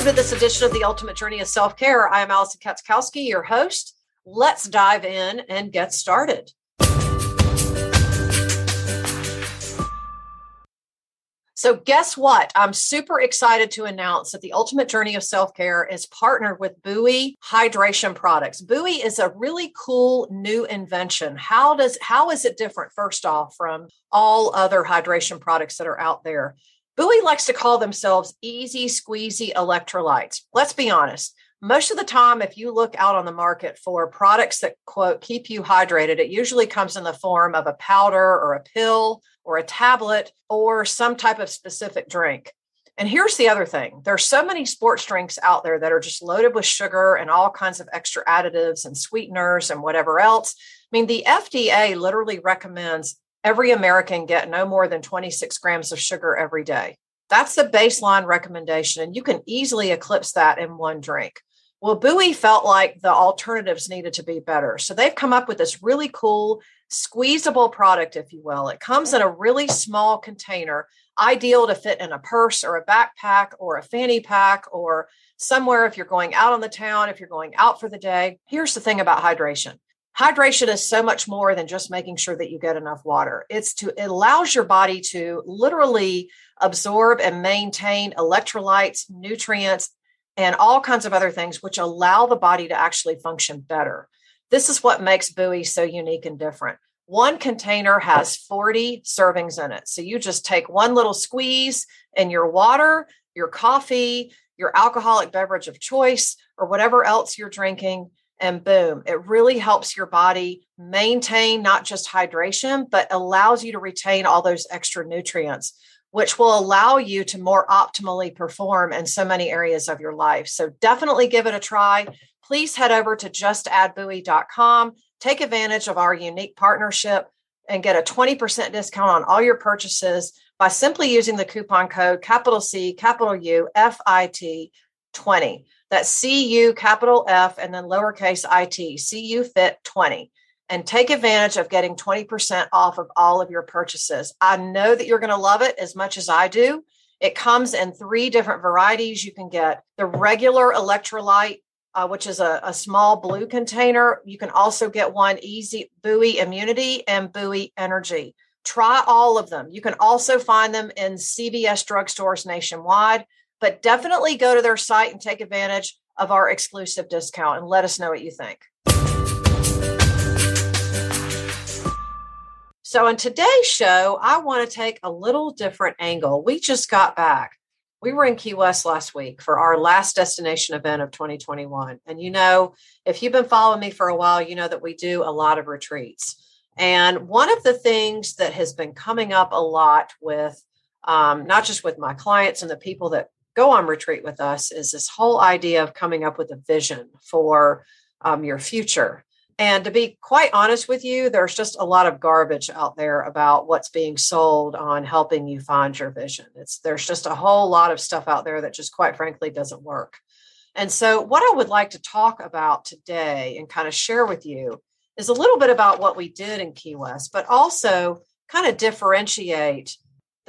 Welcome to this edition of the Ultimate Journey of Self Care. I am Alison Katschkowsky, your host. Let's dive in and get started. So, guess what? I'm super excited to announce that the Ultimate Journey of Self Care is partnered with Buoy Hydration Products. Buoy is a really cool new invention. How does how is it different? First off, from all other hydration products that are out there, Buoy likes to call themselves easy squeezy electrolytes. Let's be honest. Most of the time, if you look out on the market for products that quote keep you hydrated, it usually comes in the form of a powder or a pill or a tablet or some type of specific drink. And here's the other thing there's so many sports drinks out there that are just loaded with sugar and all kinds of extra additives and sweeteners and whatever else. I mean, the FDA literally recommends every American get no more than 26 grams of sugar every day. That's the baseline recommendation, and you can easily eclipse that in one drink. Well, Buoy felt like the alternatives needed to be better. So they've come up with this really cool squeezable product, if you will. It comes in a really small container, ideal to fit in a purse or a backpack or a fanny pack or somewhere if you're going out on the town, if you're going out for the day. Here's the thing about hydration. Hydration is so much more than just making sure that you get enough water. It's to it allows your body to literally absorb and maintain electrolytes, nutrients, and all kinds of other things which allow the body to actually function better. This is what makes Buoy so unique and different. One container has 40 servings in it. So you just take one little squeeze and your water, your coffee, your alcoholic beverage of choice, or whatever else you're drinking, and boom, it really helps your body maintain not just hydration, but allows you to retain all those extra nutrients, which will allow you to more optimally perform in so many areas of your life. So definitely give it a try please head over to justaddbuoy.com, take advantage of our unique partnership, and get a 20% discount on all your purchases by simply using the coupon code capital C, capital U, F I T 20. That's C U, capital F, and then lowercase IT, CU fit 20. And take advantage of getting 20% off of all of your purchases. I know that you're going to love it as much as I do. It comes in three different varieties. You can get the regular electrolyte uh, which is a, a, small blue container. You can also get one easy buoy immunity and buoy energy. Try all of them. You can also find them in CVS drugstores nationwide, but definitely go to their site and take advantage of our exclusive discount and let us know what you think. So, in today's show, I want to take a little different angle. We just got back we were in Key West last week for our last destination event of 2021. And you know, if you've been following me for a while, you know that we do a lot of retreats. And one of the things that has been coming up a lot with um, not just with my clients and the people that go on retreat with us is this whole idea of coming up with a vision for um, your future. And to be quite honest with you, there's just a lot of garbage out there about what's being sold on helping you find your vision. It's there's just a whole lot of stuff out there that just quite frankly doesn't work. And so what I would like to talk about today and kind of share with you is a little bit about what we did in Key West, but also kind of differentiate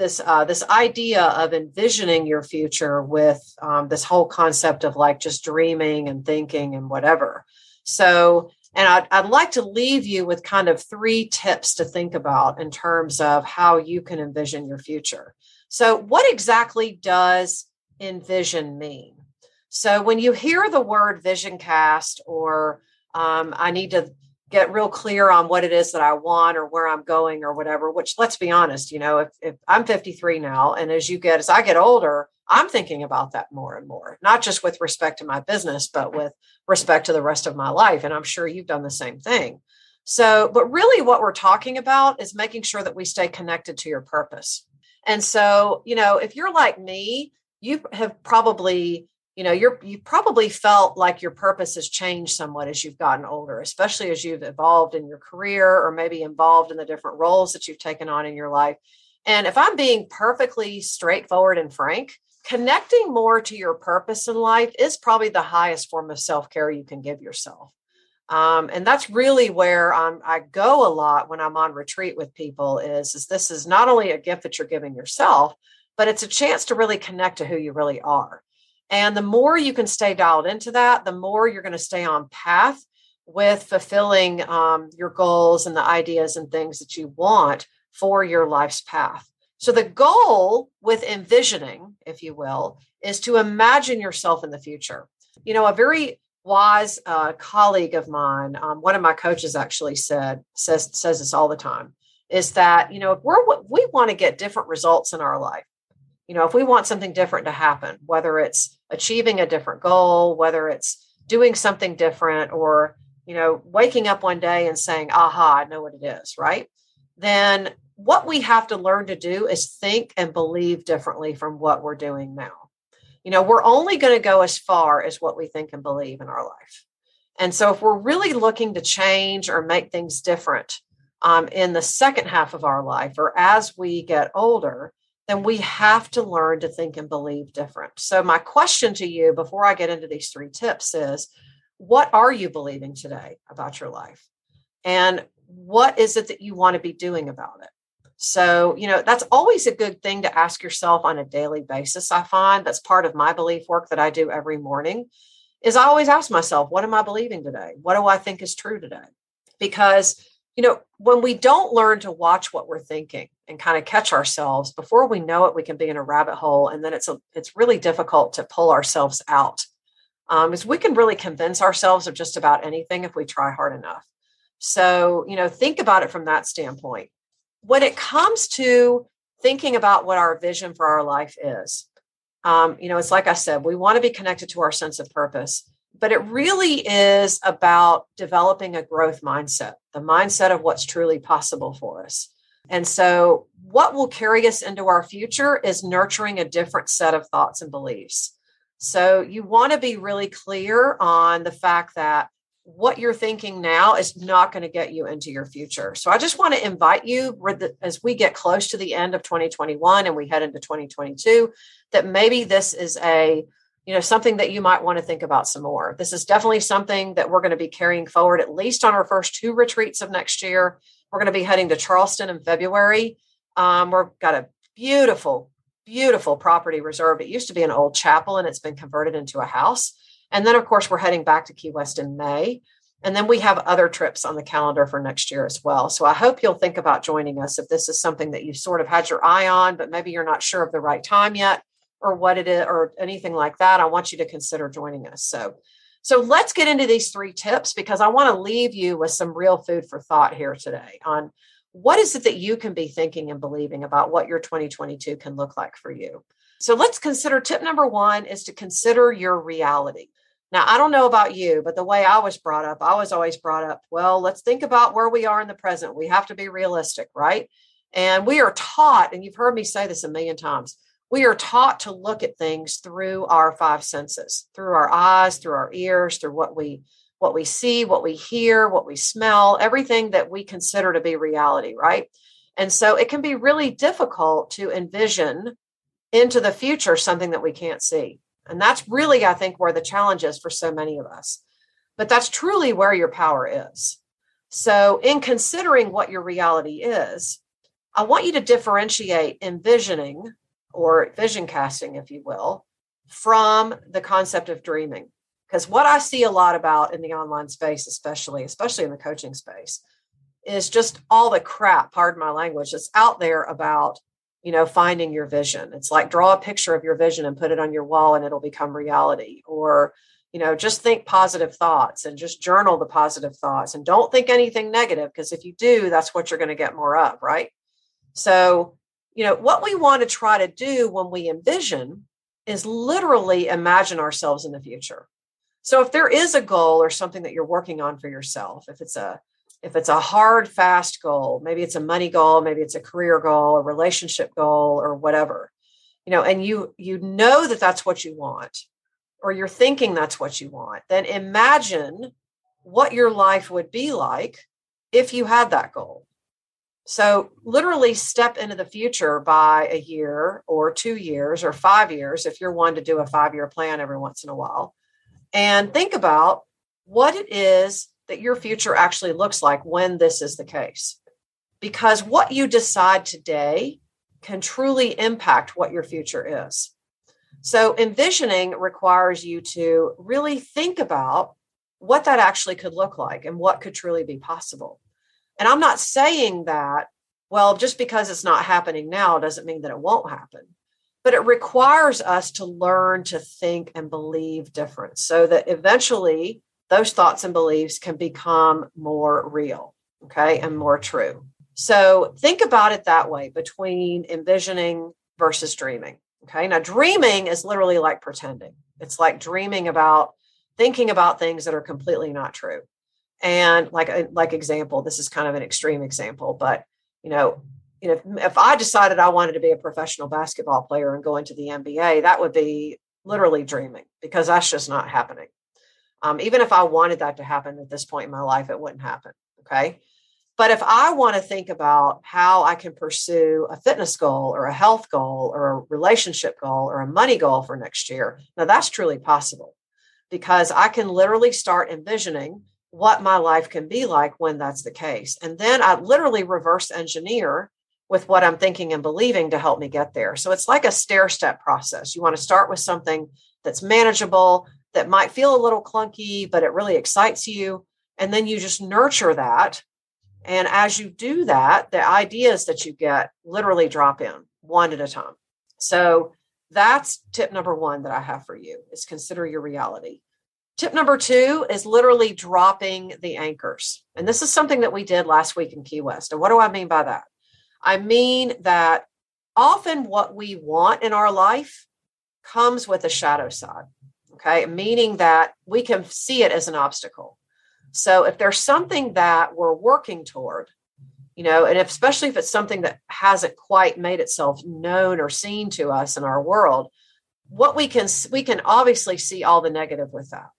this uh, this idea of envisioning your future with um, this whole concept of like just dreaming and thinking and whatever. So and I'd, I'd like to leave you with kind of three tips to think about in terms of how you can envision your future. So, what exactly does envision mean? So, when you hear the word vision cast, or um, I need to get real clear on what it is that I want or where I'm going or whatever, which let's be honest, you know, if, if I'm 53 now, and as you get, as I get older, I'm thinking about that more and more, not just with respect to my business, but with respect to the rest of my life. And I'm sure you've done the same thing. So, but really what we're talking about is making sure that we stay connected to your purpose. And so, you know, if you're like me, you have probably, you know, you're you probably felt like your purpose has changed somewhat as you've gotten older, especially as you've evolved in your career or maybe involved in the different roles that you've taken on in your life. And if I'm being perfectly straightforward and frank, connecting more to your purpose in life is probably the highest form of self care you can give yourself. Um, and that's really where um, I go a lot when I'm on retreat with people is, is this is not only a gift that you're giving yourself, but it's a chance to really connect to who you really are. And the more you can stay dialed into that, the more you're going to stay on path with fulfilling um, your goals and the ideas and things that you want for your life's path. So, the goal with envisioning, if you will, is to imagine yourself in the future. You know, a very wise uh, colleague of mine, um, one of my coaches actually said, says, says this all the time, is that, you know, if we're, we want to get different results in our life, you know, if we want something different to happen, whether it's achieving a different goal, whether it's doing something different, or, you know, waking up one day and saying, aha, I know what it is, right? Then what we have to learn to do is think and believe differently from what we're doing now. You know, we're only going to go as far as what we think and believe in our life. And so, if we're really looking to change or make things different um, in the second half of our life or as we get older, then we have to learn to think and believe different. So, my question to you before I get into these three tips is what are you believing today about your life? And what is it that you want to be doing about it? So, you know, that's always a good thing to ask yourself on a daily basis. I find that's part of my belief work that I do every morning is I always ask myself, what am I believing today? What do I think is true today? Because, you know, when we don't learn to watch what we're thinking and kind of catch ourselves before we know it, we can be in a rabbit hole and then it's a, it's really difficult to pull ourselves out. Um, is we can really convince ourselves of just about anything if we try hard enough. So, you know, think about it from that standpoint when it comes to thinking about what our vision for our life is, um, you know, it's like I said, we want to be connected to our sense of purpose, but it really is about developing a growth mindset, the mindset of what's truly possible for us. And so, what will carry us into our future is nurturing a different set of thoughts and beliefs. So, you want to be really clear on the fact that what you're thinking now is not going to get you into your future. So I just want to invite you as we get close to the end of 2021 and we head into 2022 that maybe this is a you know something that you might want to think about some more. This is definitely something that we're going to be carrying forward at least on our first two retreats of next year. We're going to be heading to Charleston in February. Um, we've got a beautiful, beautiful property reserved. It used to be an old chapel and it's been converted into a house. And then, of course, we're heading back to Key West in May. And then we have other trips on the calendar for next year as well. So I hope you'll think about joining us if this is something that you sort of had your eye on, but maybe you're not sure of the right time yet or what it is or anything like that. I want you to consider joining us. So so let's get into these three tips because I want to leave you with some real food for thought here today on what is it that you can be thinking and believing about what your 2022 can look like for you. So let's consider tip number 1 is to consider your reality. Now, I don't know about you, but the way I was brought up, I was always brought up, well, let's think about where we are in the present. We have to be realistic, right? And we are taught, and you've heard me say this a million times, we are taught to look at things through our five senses, through our eyes, through our ears, through what we what we see, what we hear, what we smell, everything that we consider to be reality, right? And so it can be really difficult to envision into the future something that we can't see. And that's really, I think, where the challenge is for so many of us. But that's truly where your power is. So, in considering what your reality is, I want you to differentiate envisioning or vision casting, if you will, from the concept of dreaming. Because what I see a lot about in the online space, especially, especially in the coaching space, is just all the crap, pardon my language, that's out there about you know finding your vision. It's like draw a picture of your vision and put it on your wall and it'll become reality. Or you know just think positive thoughts and just journal the positive thoughts and don't think anything negative because if you do that's what you're going to get more of right? So you know what we want to try to do when we envision is literally imagine ourselves in the future. So if there is a goal or something that you're working on for yourself if it's a if it's a hard fast goal maybe it's a money goal maybe it's a career goal a relationship goal or whatever you know and you you know that that's what you want or you're thinking that's what you want then imagine what your life would be like if you had that goal so literally step into the future by a year or 2 years or 5 years if you're one to do a 5 year plan every once in a while and think about what it is that your future actually looks like when this is the case. Because what you decide today can truly impact what your future is. So, envisioning requires you to really think about what that actually could look like and what could truly be possible. And I'm not saying that, well, just because it's not happening now doesn't mean that it won't happen. But it requires us to learn to think and believe different so that eventually those thoughts and beliefs can become more real, okay, and more true. So think about it that way between envisioning versus dreaming. Okay. Now, dreaming is literally like pretending, it's like dreaming about thinking about things that are completely not true. And like, uh, like example, this is kind of an extreme example, but you know, you know, if, if I decided I wanted to be a professional basketball player and go into the NBA, that would be literally dreaming because that's just not happening. Um, even if I wanted that to happen at this point in my life, it wouldn't happen. Okay. But if I want to think about how I can pursue a fitness goal or a health goal or a relationship goal or a money goal for next year, now that's truly possible because I can literally start envisioning what my life can be like when that's the case. And then I literally reverse engineer with what I'm thinking and believing to help me get there. So it's like a stair step process. You want to start with something that's manageable, that might feel a little clunky, but it really excites you. And then you just nurture that and as you do that, the ideas that you get literally drop in one at a time. So that's tip number one that I have for you is consider your reality. Tip number two is literally dropping the anchors. And this is something that we did last week in Key West. And what do I mean by that? I mean that often what we want in our life comes with a shadow side. Okay. Meaning that we can see it as an obstacle. So if there's something that we're working toward, you know, and especially if it's something that hasn't quite made itself known or seen to us in our world, what we can we can obviously see all the negative with that.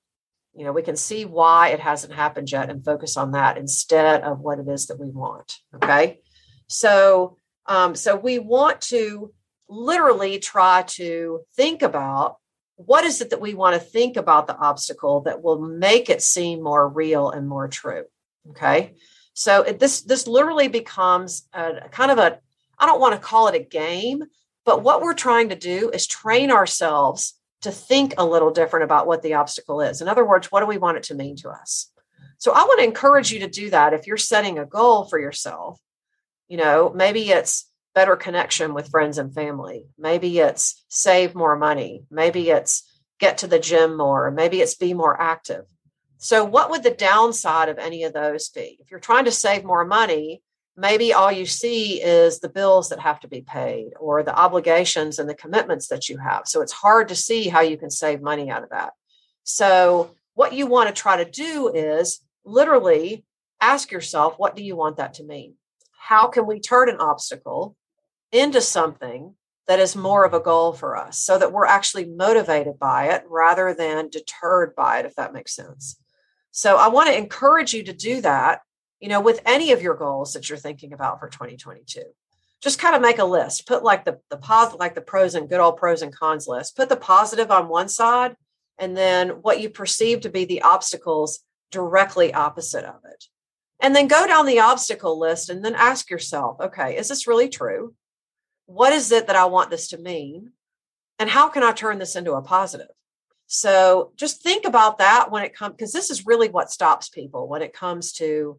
You know, we can see why it hasn't happened yet and focus on that instead of what it is that we want. Okay, so um, so we want to literally try to think about what is it that we want to think about the obstacle that will make it seem more real and more true okay so it, this this literally becomes a kind of a i don't want to call it a game but what we're trying to do is train ourselves to think a little different about what the obstacle is in other words what do we want it to mean to us so i want to encourage you to do that if you're setting a goal for yourself you know maybe it's better connection with friends and family. Maybe it's save more money. Maybe it's get to the gym more. Maybe it's be more active. So, what would the downside of any of those be? If you're trying to save more money, maybe all you see is the bills that have to be paid or the obligations and the commitments that you have. So, it's hard to see how you can save money out of that. So, what you want to try to do is literally ask yourself, what do you want that to mean? How can we turn an obstacle into something that is more of a goal for us so that we're actually motivated by it rather than deterred by it if that makes sense so i want to encourage you to do that you know with any of your goals that you're thinking about for 2022 just kind of make a list. Put like the the positive like the pros and good old pros and cons list. Put the positive on one side and then what you perceive to be the obstacles directly opposite of it. And then go down the obstacle list and then ask yourself okay is this really true? What is it that I want this to mean? And how can I turn this into a positive? So just think about that when it comes, because this is really what stops people when it comes to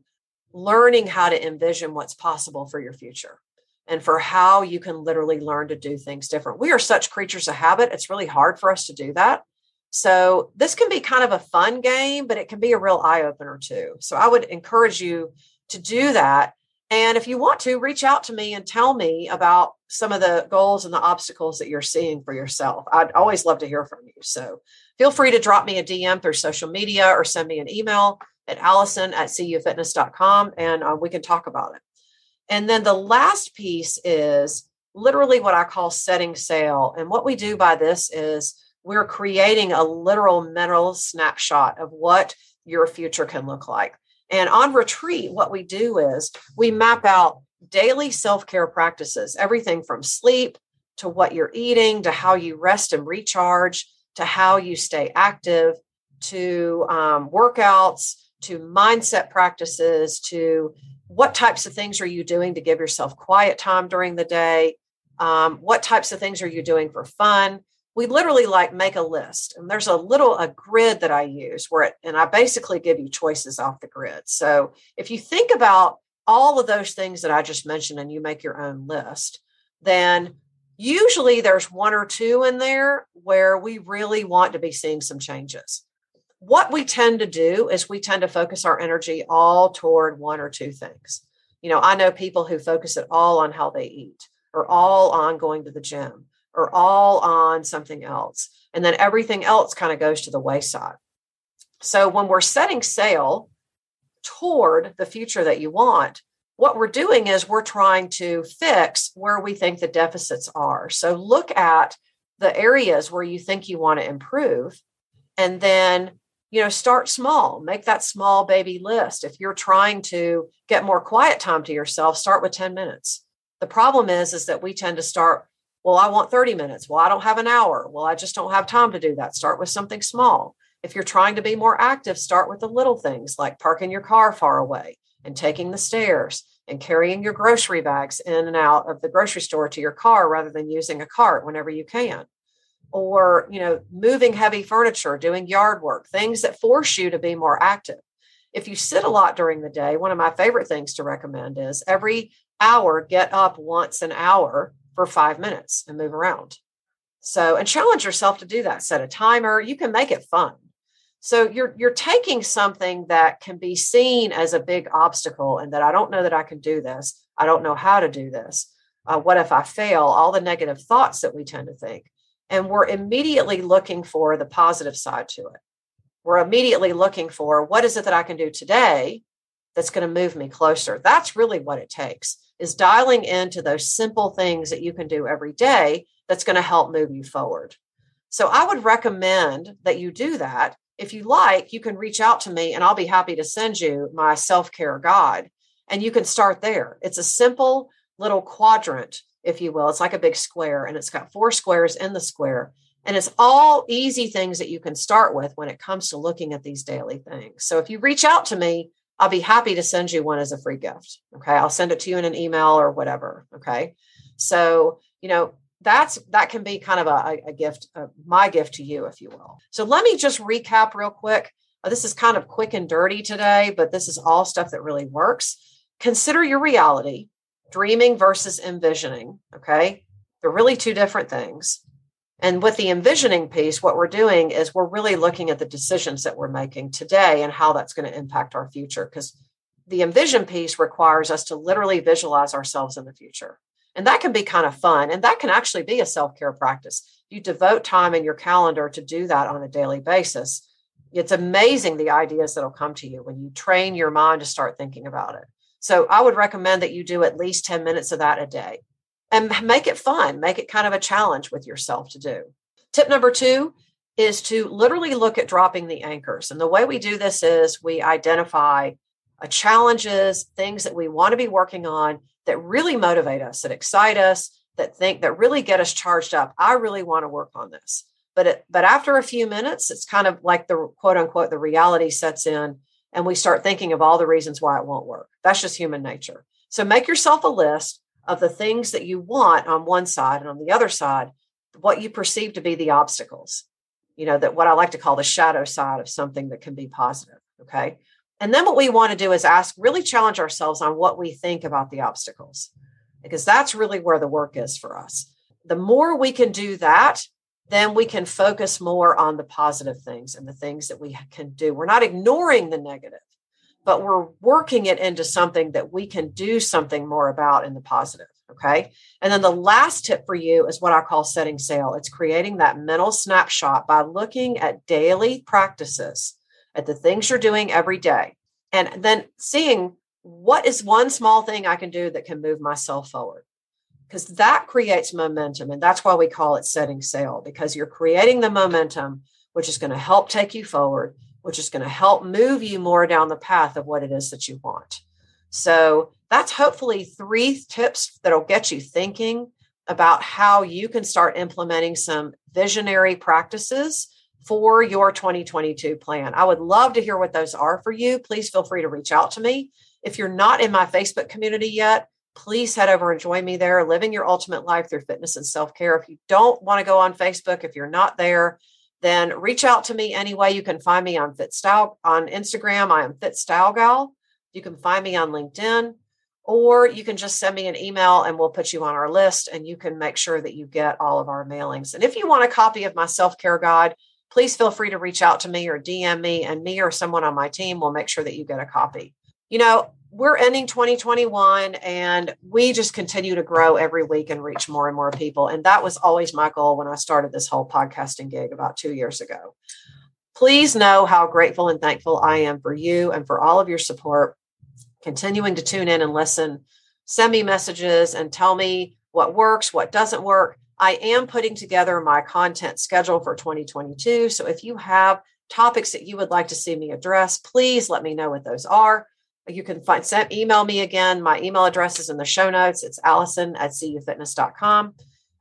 learning how to envision what's possible for your future and for how you can literally learn to do things different. We are such creatures of habit. It's really hard for us to do that. So this can be kind of a fun game, but it can be a real eye opener too. So I would encourage you to do that and if you want to, reach out to me and tell me about some of the goals and the obstacles that you're seeing for yourself. I'd always love to hear from you. So feel free to drop me a DM through social media or send me an email at alison at cufitness.com and uh, we can talk about it. And then the last piece is literally what I call setting sail. And what we do by this is we're creating a literal mental snapshot of what your future can look like. And on retreat, what we do is we map out daily self care practices, everything from sleep to what you're eating to how you rest and recharge to how you stay active to um, workouts to mindset practices to what types of things are you doing to give yourself quiet time during the day? Um, what types of things are you doing for fun? We literally like make a list and there's a little a grid that i use where it and i basically give you choices off the grid. So if you think about all of those things that i just mentioned and you make your own list then usually there's one or two in there where we really want to be seeing some changes what we tend to do is we tend to focus our energy all toward one or two things you know i know people who focus it all on how they eat or all on going to the gym or all on something else. And then everything else kind of goes to the wayside. So when we're setting sail toward the future that you want, what we're doing is we're trying to fix where we think the deficits are. So look at the areas where you think you want to improve and then you know start small make that small baby list if you're trying to get more quiet time to yourself start with 10 minutes the problem is is that we tend to start well, I want 30 minutes. Well, I don't have an hour. Well, I just don't have time to do that. Start with something small. If you're trying to be more active, start with the little things like parking your car far away and taking the stairs and carrying your grocery bags in and out of the grocery store to your car rather than using a cart whenever you can. Or, you know, moving heavy furniture, doing yard work, things that force you to be more active. If you sit a lot during the day, one of my favorite things to recommend is every hour, get up once an hour for five minutes and move around. So, and challenge yourself to do that. Set a timer. You can make it fun. So you're you're taking something that can be seen as a big obstacle, and that I don't know that I can do this. I don't know how to do this. Uh, what if I fail? All the negative thoughts that we tend to think, and we're immediately looking for the positive side to it. We're immediately looking for what is it that I can do today that's going to move me closer. That's really what it takes is dialing into those simple things that you can do every day that's going to help move you forward. So I would recommend that you do that. If you like, you can reach out to me and I'll be happy to send you my self care guide. And you can start there. It's a simple little quadrant, if you will. It's like a big square and it's got four squares in the square. And it's all easy things that you can start with when it comes to looking at these daily things. So if you reach out to me, I'll be happy to send you one as a free gift. Okay. I'll send it to you in an email or whatever. Okay. So, you know, that's that can be kind of a, a gift, uh, my gift to you, if you will. So let me just recap real quick. Uh, this is kind of quick and dirty today, but this is all stuff that really works. Consider your reality, dreaming versus envisioning. Okay. They're really two different things. And with the envisioning piece, what we're doing is we're really looking at the decisions that we're making today and how that's going to impact our future. Because the envision piece requires us to literally visualize ourselves in the future. And that can be kind of fun. And that can actually be a self care practice. You devote time in your calendar to do that on a daily basis. It's amazing the ideas that'll come to you when you train your mind to start thinking about it. So I would recommend that you do at least 10 minutes of that a day and make it fun, make it kind of a challenge with yourself to do. Tip number two is to literally look at dropping the anchors. And the way we do this is we identify uh, challenges, things that we want to be working on that really motivate us, that excite us, that think that really get us charged up. I really want to work on this. But it, but after a few minutes, it's kind of like the quote unquote the reality sets in and we start thinking of all the reasons why it won't work. That's just human nature. So make yourself a list of the things that you want on one side and on the other side what you perceive to be the obstacles you know that what i like to call the shadow side of something that can be positive okay and then what we want to do is ask really challenge ourselves on what we think about the obstacles because that's really where the work is for us the more we can do that then we can focus more on the positive things and the things that we can do we're not ignoring the negative but we're working it into something that we can do something more about in the positive. Okay. And then the last tip for you is what I call setting sail. It's creating that mental snapshot by looking at daily practices, at the things you're doing every day, and then seeing what is one small thing I can do that can move myself forward. Because that creates momentum. And that's why we call it setting sail, because you're creating the momentum, which is going to help take you forward which is going to help move you more down the path of what it is that you want. So that's hopefully three tips that'll get you thinking about how you can start implementing some visionary practices for your 2022 plan. I would love to hear what those are for you. Please feel free to reach out to me. If you're not in my Facebook community yet, please head over and join me there, living your ultimate life through fitness and self care. If you don't want to go on Facebook, if you're not there, then reach out to me anyway. You can find me on Fit Style on Instagram. I am Fit Style Gal. You can find me on LinkedIn, or you can just send me an email and we'll put you on our list and you can make sure that you get all of our mailings. And if you want a copy of my self care guide, please feel free to reach out to me or DM me, and me or someone on my team will make sure that you get a copy. You know, we're ending 2021 and we just continue to grow every week and reach more and more people. And that was always my goal when I started this whole podcasting gig about two years ago. Please know how grateful and thankful I am for you and for all of your support, continuing to tune in and listen, send me messages and tell me what works, what doesn't work. I am putting together my content schedule for 2022. So if you have topics that you would like to see me address, please let me know what those are. You can find send, email me again. My email address is in the show notes. It's Alison at cufitness.com.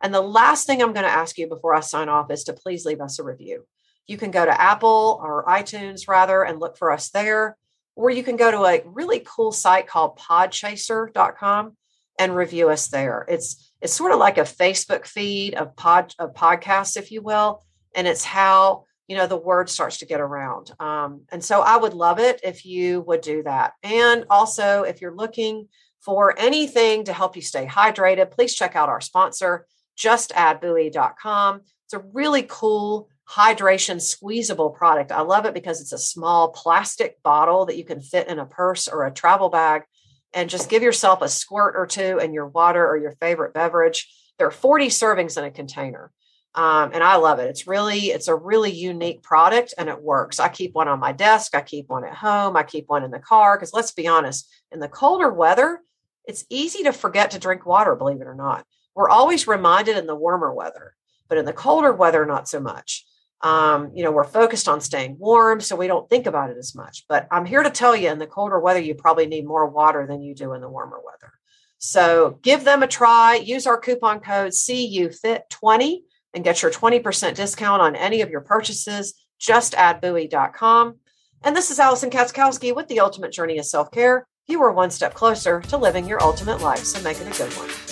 And the last thing I'm going to ask you before I sign off is to please leave us a review. You can go to Apple or iTunes rather and look for us there, or you can go to a really cool site called podchaser.com and review us there. It's it's sort of like a Facebook feed of pod of podcasts, if you will, and it's how you know the word starts to get around um, and so i would love it if you would do that. And also if you're looking for anything to help you stay hydrated please check out our sponsor justaddbuoy.com it's a really cool hydration squeezable product. I love it because it's a small plastic bottle that you can fit in a purse or a travel bag and just give yourself a squirt or two in your water or your favorite beverage. There are 40 servings in a container um, and I love it. It's really, it's a really unique product and it works. I keep one on my desk. I keep one at home. I keep one in the car. Because let's be honest, in the colder weather, it's easy to forget to drink water, believe it or not. We're always reminded in the warmer weather, but in the colder weather, not so much. Um, you know, we're focused on staying warm, so we don't think about it as much. But I'm here to tell you in the colder weather, you probably need more water than you do in the warmer weather. So give them a try. Use our coupon code CUFIT20 and get your 20% discount on any of your purchases. Just add buoy.com. And this is Alison Katschkowsky with the Ultimate Journey of Self Care. You are one step closer to living your ultimate life, so make it a good one.